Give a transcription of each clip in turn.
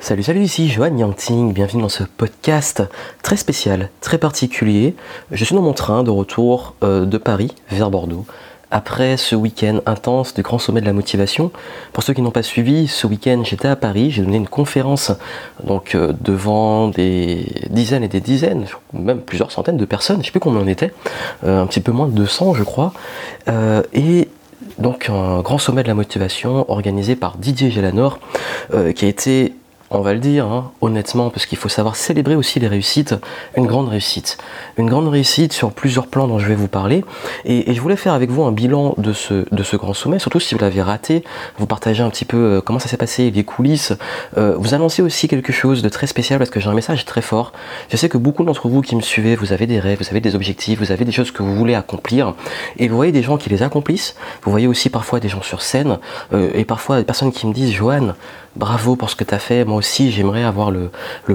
Salut, salut, ici Johan Yangting, bienvenue dans ce podcast très spécial, très particulier. Je suis dans mon train de retour euh, de Paris vers Bordeaux. Après ce week-end intense du grand sommet de la motivation, pour ceux qui n'ont pas suivi, ce week-end j'étais à Paris, j'ai donné une conférence donc euh, devant des dizaines et des dizaines, même plusieurs centaines de personnes, je sais plus combien on était, euh, un petit peu moins de 200 je crois, et donc un grand sommet de la motivation organisé par Didier Gélanor, qui a été on va le dire hein, honnêtement, parce qu'il faut savoir célébrer aussi les réussites, une grande réussite. Une grande réussite sur plusieurs plans dont je vais vous parler. Et, je voulais faire avec vous un bilan de ce, de ce grand sommet, surtout si vous l'avez raté, vous partagez un petit peu euh, comment ça s'est passé, les coulisses. Euh, vous annoncez aussi quelque chose de très spécial parce que j'ai un message très fort. Je sais que beaucoup d'entre vous qui me suivez, vous avez des rêves, vous avez des objectifs, vous avez des choses que vous voulez accomplir. Et vous voyez des gens qui les accomplissent. Vous voyez aussi parfois des gens sur scène euh, et parfois des personnes qui me disent Joanne, bravo pour ce que tu as fait. Moi aussi, j'aimerais avoir le,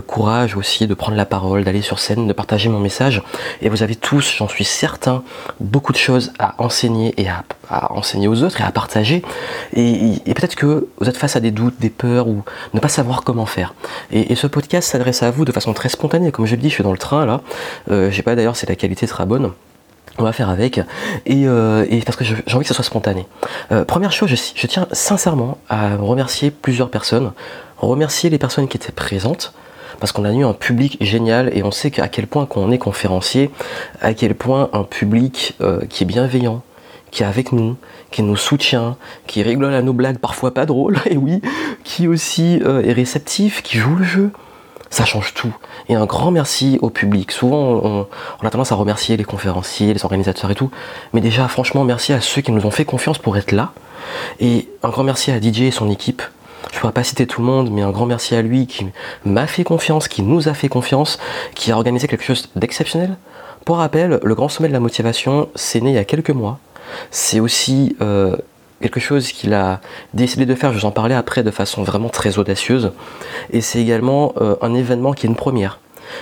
courage aussi de prendre la parole, d'aller sur scène, de partager mon message. Et vous avez tous, j'en suis certain, beaucoup de choses à enseigner et à, enseigner aux autres et à partager. Et, peut-être que vous êtes face à des doutes, des peurs ou ne pas savoir comment faire. Et, ce podcast s'adresse à vous de façon très spontanée. Comme je le dis, je suis dans le train là. Euh, je sais pas d'ailleurs si la qualité sera bonne on va faire avec, et, euh, parce que j'ai envie que ce soit spontané. Euh, première chose, je, tiens sincèrement à remercier plusieurs personnes, remercier les personnes qui étaient présentes, parce qu'on a eu un public génial et on sait à quel point quand on est conférencier, à quel point un public euh, qui est bienveillant, qui est avec nous, qui nous soutient, qui rigole à nos blagues parfois pas drôles, et oui, qui aussi est réceptif, qui joue le jeu, ça change tout. Et un grand merci au public. Souvent, on, a tendance à remercier les conférenciers, les organisateurs et tout. Mais déjà, franchement, merci à ceux qui nous ont fait confiance pour être là. Et un grand merci à DJ et son équipe. Je ne pourrais pas citer tout le monde, mais un grand merci à lui qui m'a fait confiance, qui nous a fait confiance, qui a organisé quelque chose d'exceptionnel. Pour rappel, le Grand Sommet de la Motivation, c'est né il y a quelques mois. C'est aussi euh, quelque chose qu'il a décidé de faire, je vous en parlais après de façon vraiment très audacieuse. Et c'est également euh, un événement qui est une première.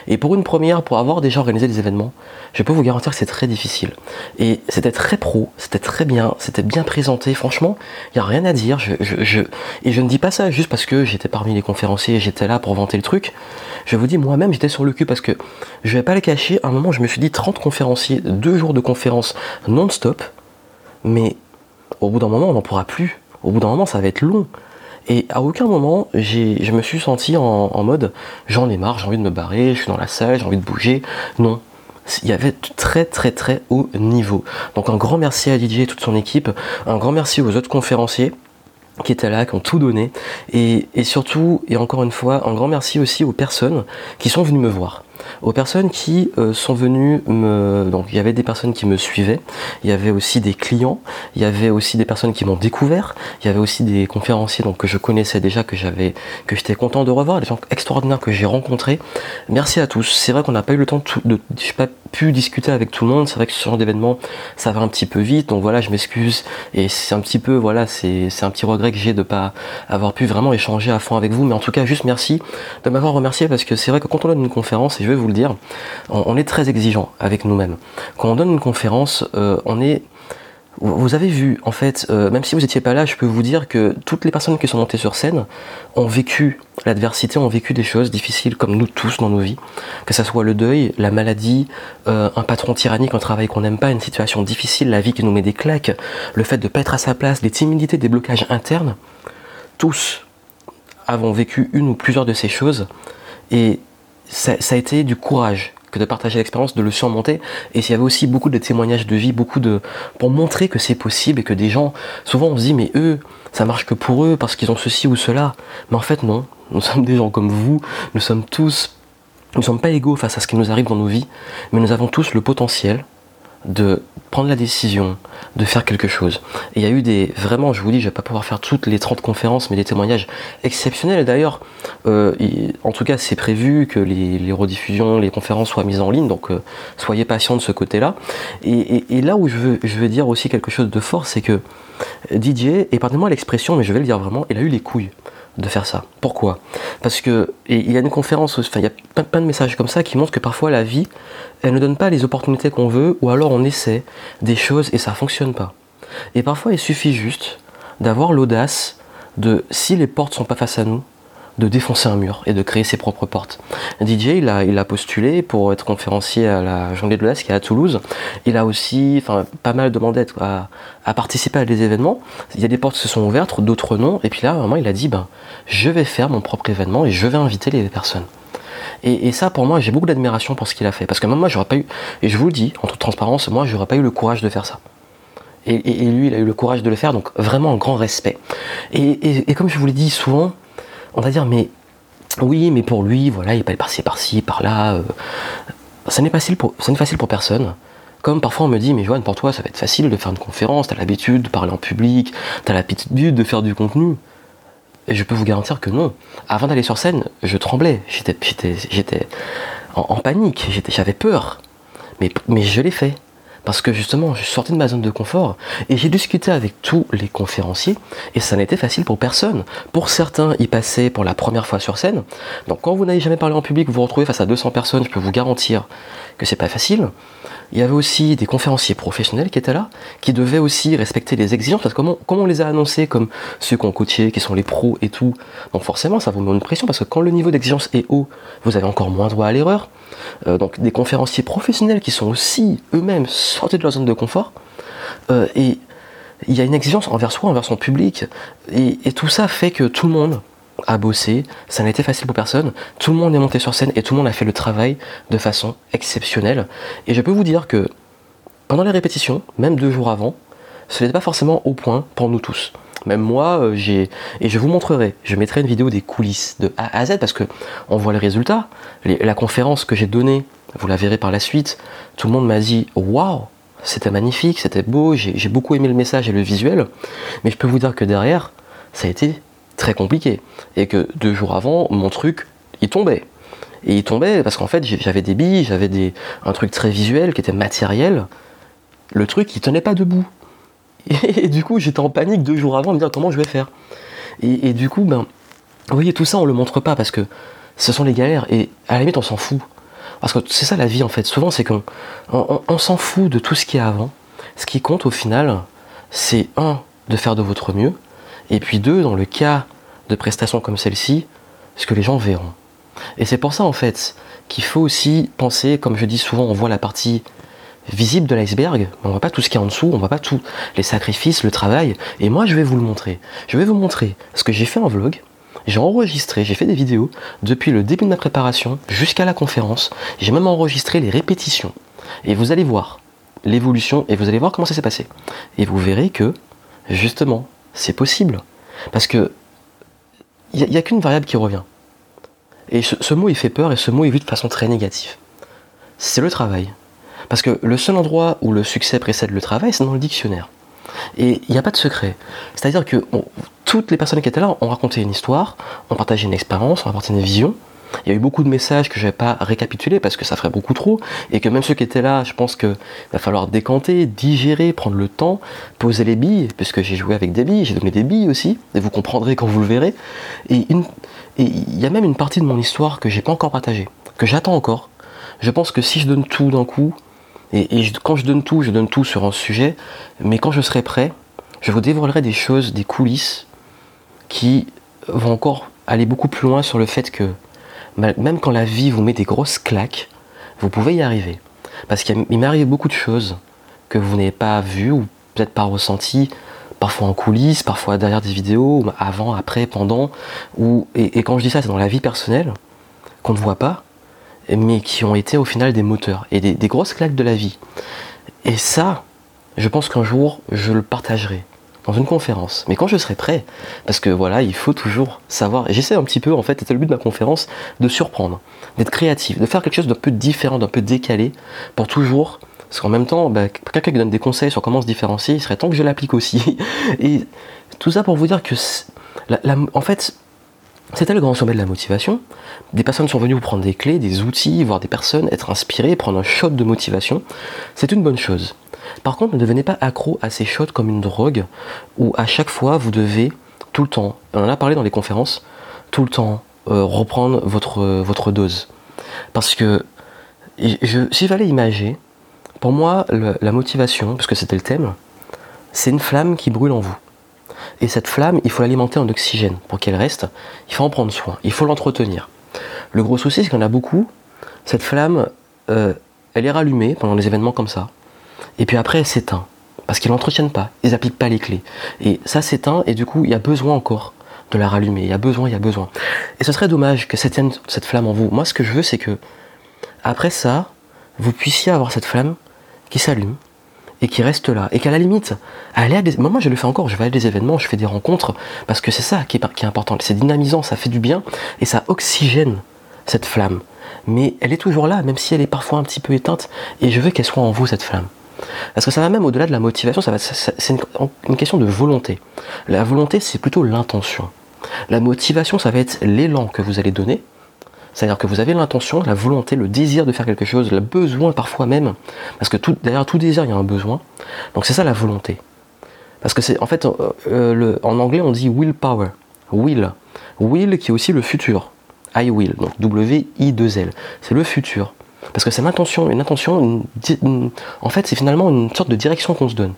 Et pour une première, pour avoir déjà organisé des événements, je peux vous garantir que c'est très difficile. Et c'était très pro, c'était très bien, c'était bien présenté. Franchement, il n'y a rien à dire. Je, et je ne dis pas ça juste parce que j'étais parmi les conférenciers, j'étais là pour vanter le truc. Je vous dis, moi-même, j'étais sur le cul parce que je vais pas le cacher. À un moment, je me suis dit 30 conférenciers, deux jours de conférence non-stop. Mais au bout d'un moment, on n'en pourra plus. Au bout d'un moment, ça va être long. Et à aucun moment, je me suis senti en, mode j'en ai marre, j'ai envie de me barrer, je suis dans la salle, j'ai envie de bouger. Non. Il y avait très très très haut niveau. Donc un grand merci à DJ et toute son équipe, un grand merci aux autres conférenciers qui étaient là, qui ont tout donné. Et surtout, et encore une fois, un grand merci aussi aux personnes qui sont venues me voir aux personnes qui euh, sont venues me... Donc il y avait des personnes qui me suivaient, il y avait aussi des clients, il y avait aussi des personnes qui m'ont découvert, il y avait aussi des conférenciers donc, que je connaissais déjà, que j'avais, que j'étais content de revoir, des gens extraordinaires que j'ai rencontrés. Merci à tous. C'est vrai qu'on n'a pas eu le temps de... Je pas pu discuter avec tout le monde, c'est vrai que ce genre d'événement, ça va un petit peu vite, donc voilà, je m'excuse. Et c'est un petit peu, voilà, c'est, un petit regret que j'ai de pas avoir pu vraiment échanger à fond avec vous, mais en tout cas, juste merci de m'avoir remercié parce que c'est vrai que quand on donne une conférence, et vous le dire, on, est très exigeant avec nous-mêmes. Quand on donne une conférence, euh, on est vous avez vu, en fait, euh, même si vous n'étiez pas là, je peux vous dire que toutes les personnes qui sont montées sur scène ont vécu l'adversité, ont vécu des choses difficiles comme nous tous dans nos vies. Que ce soit le deuil, la maladie, euh, un patron tyrannique, un travail qu'on n'aime pas, une situation difficile, la vie qui nous met des claques, le fait de ne pas être à sa place, les timidités, des blocages internes. Tous avons vécu une ou plusieurs de ces choses. Et ça, a été du courage que de partager l'expérience, de le surmonter. Et s'il y avait aussi beaucoup de témoignages de vie, beaucoup de pour montrer que c'est possible et que des gens, souvent on se dit mais eux, ça marche que pour eux parce qu'ils ont ceci ou cela. Mais en fait non, nous sommes des gens comme vous, nous sommes tous, nous ne sommes pas égaux face à ce qui nous arrive dans nos vies, mais nous avons tous le potentiel de prendre la décision de faire quelque chose. Il y a eu des, vraiment, je vous dis, je vais pas pouvoir faire toutes les 30 conférences, mais des témoignages exceptionnels. D'ailleurs, euh, en tout cas, c'est prévu que les, rediffusions, les conférences soient mises en ligne, donc euh, soyez patients de ce côté-là. Et, là où je veux, je veux dire aussi quelque chose de fort, c'est que Didier, et pardonnez-moi l'expression, mais je vais le dire vraiment, il a eu les couilles de faire ça. Pourquoi? Parce que il y a une conférence, enfin il y a plein, de messages comme ça qui montrent que parfois la vie, elle ne donne pas les opportunités qu'on veut, ou alors on essaie des choses et ça fonctionne pas. Et parfois il suffit juste d'avoir l'audace de, si les portes sont pas face à nous, de défoncer un mur et de créer ses propres portes. DJ, il a, postulé pour être conférencier à la Journée de l'Ouest qui est à Toulouse. Il a aussi pas mal demandé à, participer à des événements. Il y a des portes qui se sont ouvertes, d'autres non. Et puis là, vraiment, il a dit ben, je vais faire mon propre événement et je vais inviter les personnes. Et, ça, pour moi, j'ai beaucoup d'admiration pour ce qu'il a fait. Parce que même moi, j'aurais pas eu, et je vous le dis, en toute transparence, moi, j'aurais pas eu le courage de faire ça. Et, lui, il a eu le courage de le faire, donc vraiment un grand respect. Et, comme je vous l'ai dit souvent, on va dire, mais oui, mais pour lui, voilà, il est pas par-ci, par-ci, par-là. Euh, ça n'est facile pour, facile pour personne. Comme parfois on me dit, mais Joanne, pour toi, ça va être facile de faire une conférence, t'as l'habitude de parler en public, t'as l'habitude de faire du contenu. Et je peux vous garantir que non. Avant d'aller sur scène, je tremblais, j'étais, j'étais en, panique, j'avais peur. Mais je l'ai fait parce que justement, je sortais de ma zone de confort et j'ai discuté avec tous les conférenciers et ça n'était facile pour personne. Pour certains, ils passaient pour la première fois sur scène. Donc quand vous n'avez jamais parlé en public, vous vous retrouvez face à 200 personnes, je peux vous garantir que c'est pas facile. Il y avait aussi des conférenciers professionnels qui étaient là, qui devaient aussi respecter les exigences, parce que comme on, les a annoncés comme ceux qu'on coaché, qui sont les pros et tout, donc forcément ça vous met une pression, parce que quand le niveau d'exigence est haut, vous avez encore moins droit à l'erreur. Euh, donc des conférenciers professionnels qui sont aussi eux-mêmes sortis de leur zone de confort. Euh, et il y a une exigence envers soi, envers son public. Et, tout ça fait que tout le monde a bossé, ça n'a été facile pour personne, tout le monde est monté sur scène et tout le monde a fait le travail de façon exceptionnelle. Et je peux vous dire que pendant les répétitions, même deux jours avant, ce n'était pas forcément au point pour nous tous. Même moi, euh, j'ai et je vous montrerai. Je mettrai une vidéo des coulisses de A à Z parce que on voit les résultats. la conférence que j'ai donnée, vous la verrez par la suite. Tout le monde m'a dit waouh, c'était magnifique, c'était beau. J'ai beaucoup aimé le message et le visuel. Mais je peux vous dire que derrière, ça a été très compliqué et que deux jours avant, mon truc, il tombait. Et il tombait parce qu'en fait, j'avais des billes, j'avais des un truc très visuel qui était matériel. Le truc, il tenait pas debout. Et, du coup, j'étais en panique deux jours avant, me dire comment je vais faire? Et, du coup, ben, vous voyez, tout ça, on le montre pas parce que ce sont les galères. Et à la limite, on s'en fout. Parce que c'est ça la vie, en fait. Souvent, c'est qu'on on, s'en fout de tout ce qui est avant. Ce qui compte, au final, c'est un, de faire de votre mieux. Et puis deux, dans le cas de prestations comme celle-ci, ce que les gens verront. Et c'est pour ça, en fait, qu'il faut aussi penser, comme je dis souvent, on voit la partie visible de l'iceberg, mais on voit pas tout ce qu'il y a en dessous, on voit pas tous les sacrifices, le travail. Et moi, je vais vous le montrer. Je vais vous montrer ce que j'ai fait en vlog. J'ai enregistré, j'ai fait des vidéos depuis le début de ma préparation jusqu'à la conférence. J'ai même enregistré les répétitions. Et vous allez voir l'évolution et vous allez voir comment ça s'est passé. Et vous verrez que, justement, c'est possible. Parce que il n'y a, qu'une variable qui revient. Et ce, ce mot, il fait peur et ce mot est vu de façon très négative. C'est le travail. Parce que le seul endroit où le succès précède le travail, c'est dans le dictionnaire. Et il n'y a pas de secret. C'est-à-dire que toutes les personnes qui étaient là ont raconté une histoire, ont partagé une expérience, ont apporté une vision. Il y a eu beaucoup de messages que je n'avais pas récapitulés parce que ça ferait beaucoup trop, et que même ceux qui étaient là, je pense qu'il va falloir décanter, digérer, prendre le temps, poser les billes, puisque j'ai joué avec des billes, j'ai donné des billes aussi, et vous comprendrez quand vous le verrez. Et il y a même une partie de mon histoire que j'ai pas encore partagée, que j'attends encore. Je pense que si je donne tout d'un coup, et, quand je donne tout, je donne tout sur un sujet, mais quand je serai prêt, je vous dévoilerai des choses, des coulisses qui vont encore aller beaucoup plus loin sur le fait que même quand la vie vous met des grosses claques, vous pouvez y arriver. Parce qu'il m'est arrivé beaucoup de choses que vous n'avez pas vues ou peut-être pas ressenties, parfois en coulisses, parfois derrière des vidéos, avant, après, pendant. Ou, et quand je dis ça, c'est dans la vie personnelle, qu'on ne voit pas, mais qui ont été au final des moteurs et des, grosses claques de la vie. Et ça, je pense qu'un jour, je le partagerai dans une conférence. Mais quand je serai prêt, parce que voilà, il faut toujours savoir, et j'essaie un petit peu, en fait, c'était le but de ma conférence, de surprendre, d'être créatif, de faire quelque chose d'un peu différent, d'un peu décalé, pour toujours, parce qu'en même temps, bah, quelqu'un qui donne des conseils sur comment se différencier, il serait temps que je l'applique aussi. Et tout ça pour vous dire que, en fait, c'était le grand sommet de la motivation. Des personnes sont venues vous prendre des clés, des outils, voir des personnes, être inspirées, prendre un shot de motivation. C'est une bonne chose. Par contre, ne devenez pas accro à ces shots comme une drogue, où à chaque fois vous devez tout le temps, on en a parlé dans les conférences, tout le temps euh, reprendre votre, votre dose. Parce que je, s'il fallait imager, pour moi, la motivation, parce que c'était le thème, c'est une flamme qui brûle en vous. Et cette flamme, il faut l'alimenter en oxygène pour qu'elle reste. Il faut en prendre soin, il faut l'entretenir. Le gros souci, c'est qu'il y en a beaucoup. Cette flamme, euh, elle est rallumée pendant des événements comme ça. Et puis après, elle s'éteint. Parce qu'ils l'entretiennent pas, ils n'appliquent pas les clés. Et ça s'éteint, et du coup, il y a besoin encore de la rallumer. Il y a besoin, il y a besoin. Et ce serait dommage que cette, cette flamme en vous. Moi, ce que je veux, c'est que, après ça, vous puissiez avoir cette flamme qui s'allume, et qui reste là. Et qu'à la limite, aller à des... moi je le fais encore, je vais à des événements, je fais des rencontres, parce que c'est ça qui est, important. C'est dynamisant, ça fait du bien, et ça oxygène cette flamme. Mais elle est toujours là, même si elle est parfois un petit peu éteinte, et je veux qu'elle soit en vous, cette flamme. Parce que ça va même au-delà de la motivation, ça va, c'est une, question de volonté. La volonté, c'est plutôt l'intention. La motivation, ça va être l'élan que vous allez donner, c'est-à-dire que vous avez l'intention, la volonté, le désir de faire quelque chose, le besoin parfois même, parce que tout, derrière tout désir, il y a un besoin. Donc c'est ça la volonté. Parce que c'est en fait, euh, euh, en anglais, on dit willpower. Will. Will qui est aussi le futur. I will. Donc W-I-2-L. C'est le futur. Parce que c'est l'intention. Une intention, en fait, c'est finalement une sorte de direction qu'on se donne.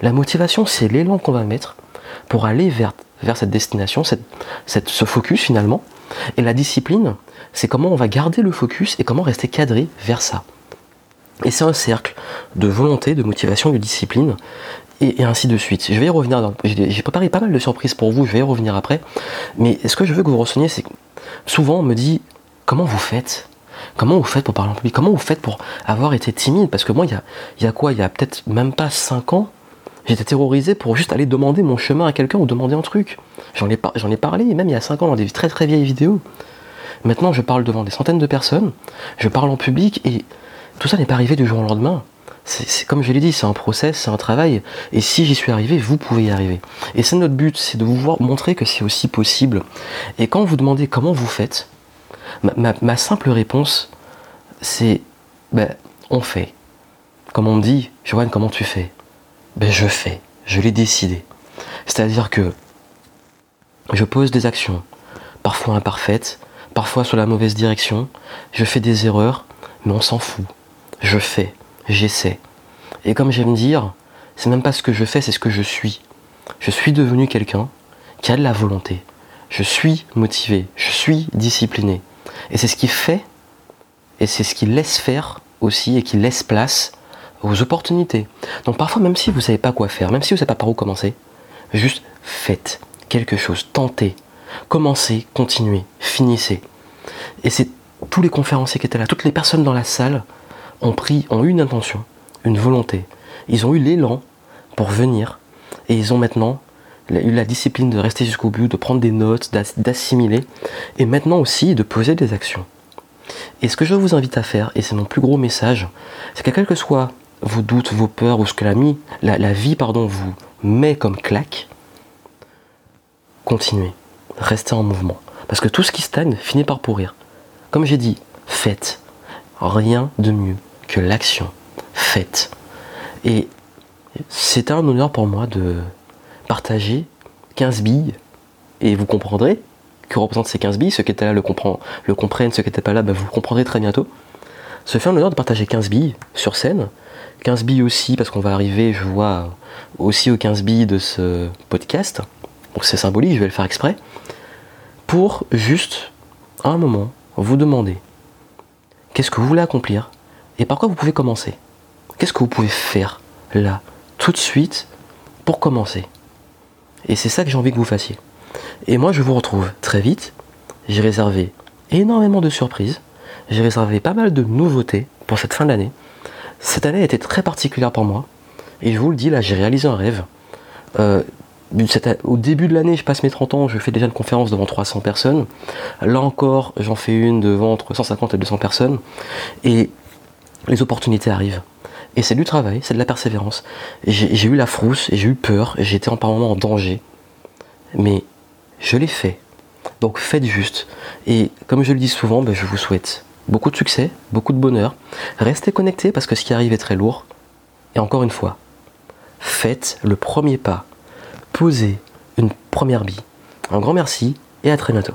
La motivation, c'est l'élan qu'on va mettre pour aller vers, vers cette destination, cette, ce focus finalement. Et la discipline, c'est comment on va garder le focus et comment rester cadré vers ça. Et c'est un cercle de volonté, de motivation, de discipline, et, ainsi de suite. Je vais revenir, j'ai préparé pas mal de surprises pour vous, je vais y revenir après, mais ce que je veux que vous resseniez, c'est que souvent on me dit, comment vous faites? Comment vous faites pour parler en public? Comment vous faites pour avoir été timide? Parce que moi, il y a, y a quoi? Il y a peut-être même pas 5 ans, j'étais terrorisé pour juste aller demander mon chemin à quelqu'un ou demander un truc. J'en ai, ai parlé, même il y a 5 ans, dans des très très vieilles vidéos. Maintenant, je parle devant des centaines de personnes, je parle en public et tout ça n'est pas arrivé du jour au lendemain. Comme je l'ai dit, c'est un process, c'est un travail. Et si j'y suis arrivé, vous pouvez y arriver. Et c'est notre but, c'est de vous montrer que c'est aussi possible. Et quand vous demandez comment vous faites, ma, simple réponse, c'est ben, on fait. Comme on me dit, Joanne, comment tu fais? Ben je fais, je l'ai décidé. C'est-à-dire que je pose des actions, parfois imparfaites, parfois sur la mauvaise direction, je fais des erreurs, mais on s'en fout. Je fais, j'essaie. Et comme j'aime dire, c'est même pas ce que je fais, c'est ce que je suis. Je suis devenu quelqu'un qui a de la volonté. Je suis motivé, je suis discipliné. Et c'est ce qui fait, et c'est ce qui laisse faire aussi, et qui laisse place aux opportunités. Donc parfois, même si vous ne savez pas quoi faire, même si vous ne savez pas par où commencer, juste faites quelque chose, tentez, Commencez, continuez, finissez. Et c'est tous les conférenciers qui étaient là, toutes les personnes dans la salle ont pris, ont eu une intention, une volonté. Ils ont eu l'élan pour venir et ils ont maintenant eu la discipline de rester jusqu'au but, de prendre des notes, d'assimiler et maintenant aussi de poser des actions. Et ce que je vous invite à faire, et c'est mon plus gros message, c'est que quels que soient vos doutes, vos peurs ou ce que la, la vie pardon, vous met comme claque, continuez restez en mouvement. Parce que tout ce qui stagne finit par pourrir. Comme j'ai dit, faites. Rien de mieux que l'action. Faites. Et c'est un honneur pour moi de partager 15 billes. Et vous comprendrez que représentent ces 15 billes. Ceux qui étaient là le, le comprennent, ceux qui n'étaient pas là, bah, vous comprendrez très bientôt. Ce fait un honneur de partager 15 billes sur scène. 15 billes aussi, parce qu'on va arriver, je vois, aussi aux 15 billes de ce podcast. Donc c'est symbolique, je vais le faire exprès pour juste, à un moment, vous demander qu'est-ce que vous voulez accomplir et par quoi vous pouvez commencer? Qu'est-ce que vous pouvez faire là, tout de suite, pour commencer? Et c'est ça que j'ai envie que vous fassiez. Et moi, je vous retrouve très vite. J'ai réservé énormément de surprises. J'ai réservé pas mal de nouveautés pour cette fin d'année. Cette année a été très particulière pour moi. Et je vous le dis, là, j'ai réalisé un rêve. Euh, au début de l'année, je passe mes 30 ans, je fais déjà une conférence devant 300 personnes. Là encore, j'en fais une devant entre 150 et 200 personnes. Et les opportunités arrivent. Et c'est du travail, c'est de la persévérance. J'ai eu la frousse, j'ai eu peur, j'étais en par moments en danger. Mais je l'ai fait. Donc faites juste. Et comme je le dis souvent, ben, je vous souhaite beaucoup de succès, beaucoup de bonheur. Restez connectés parce que ce qui arrive est très lourd. Et encore une fois, faites le premier pas poser une première bille. Un grand merci et à très bientôt.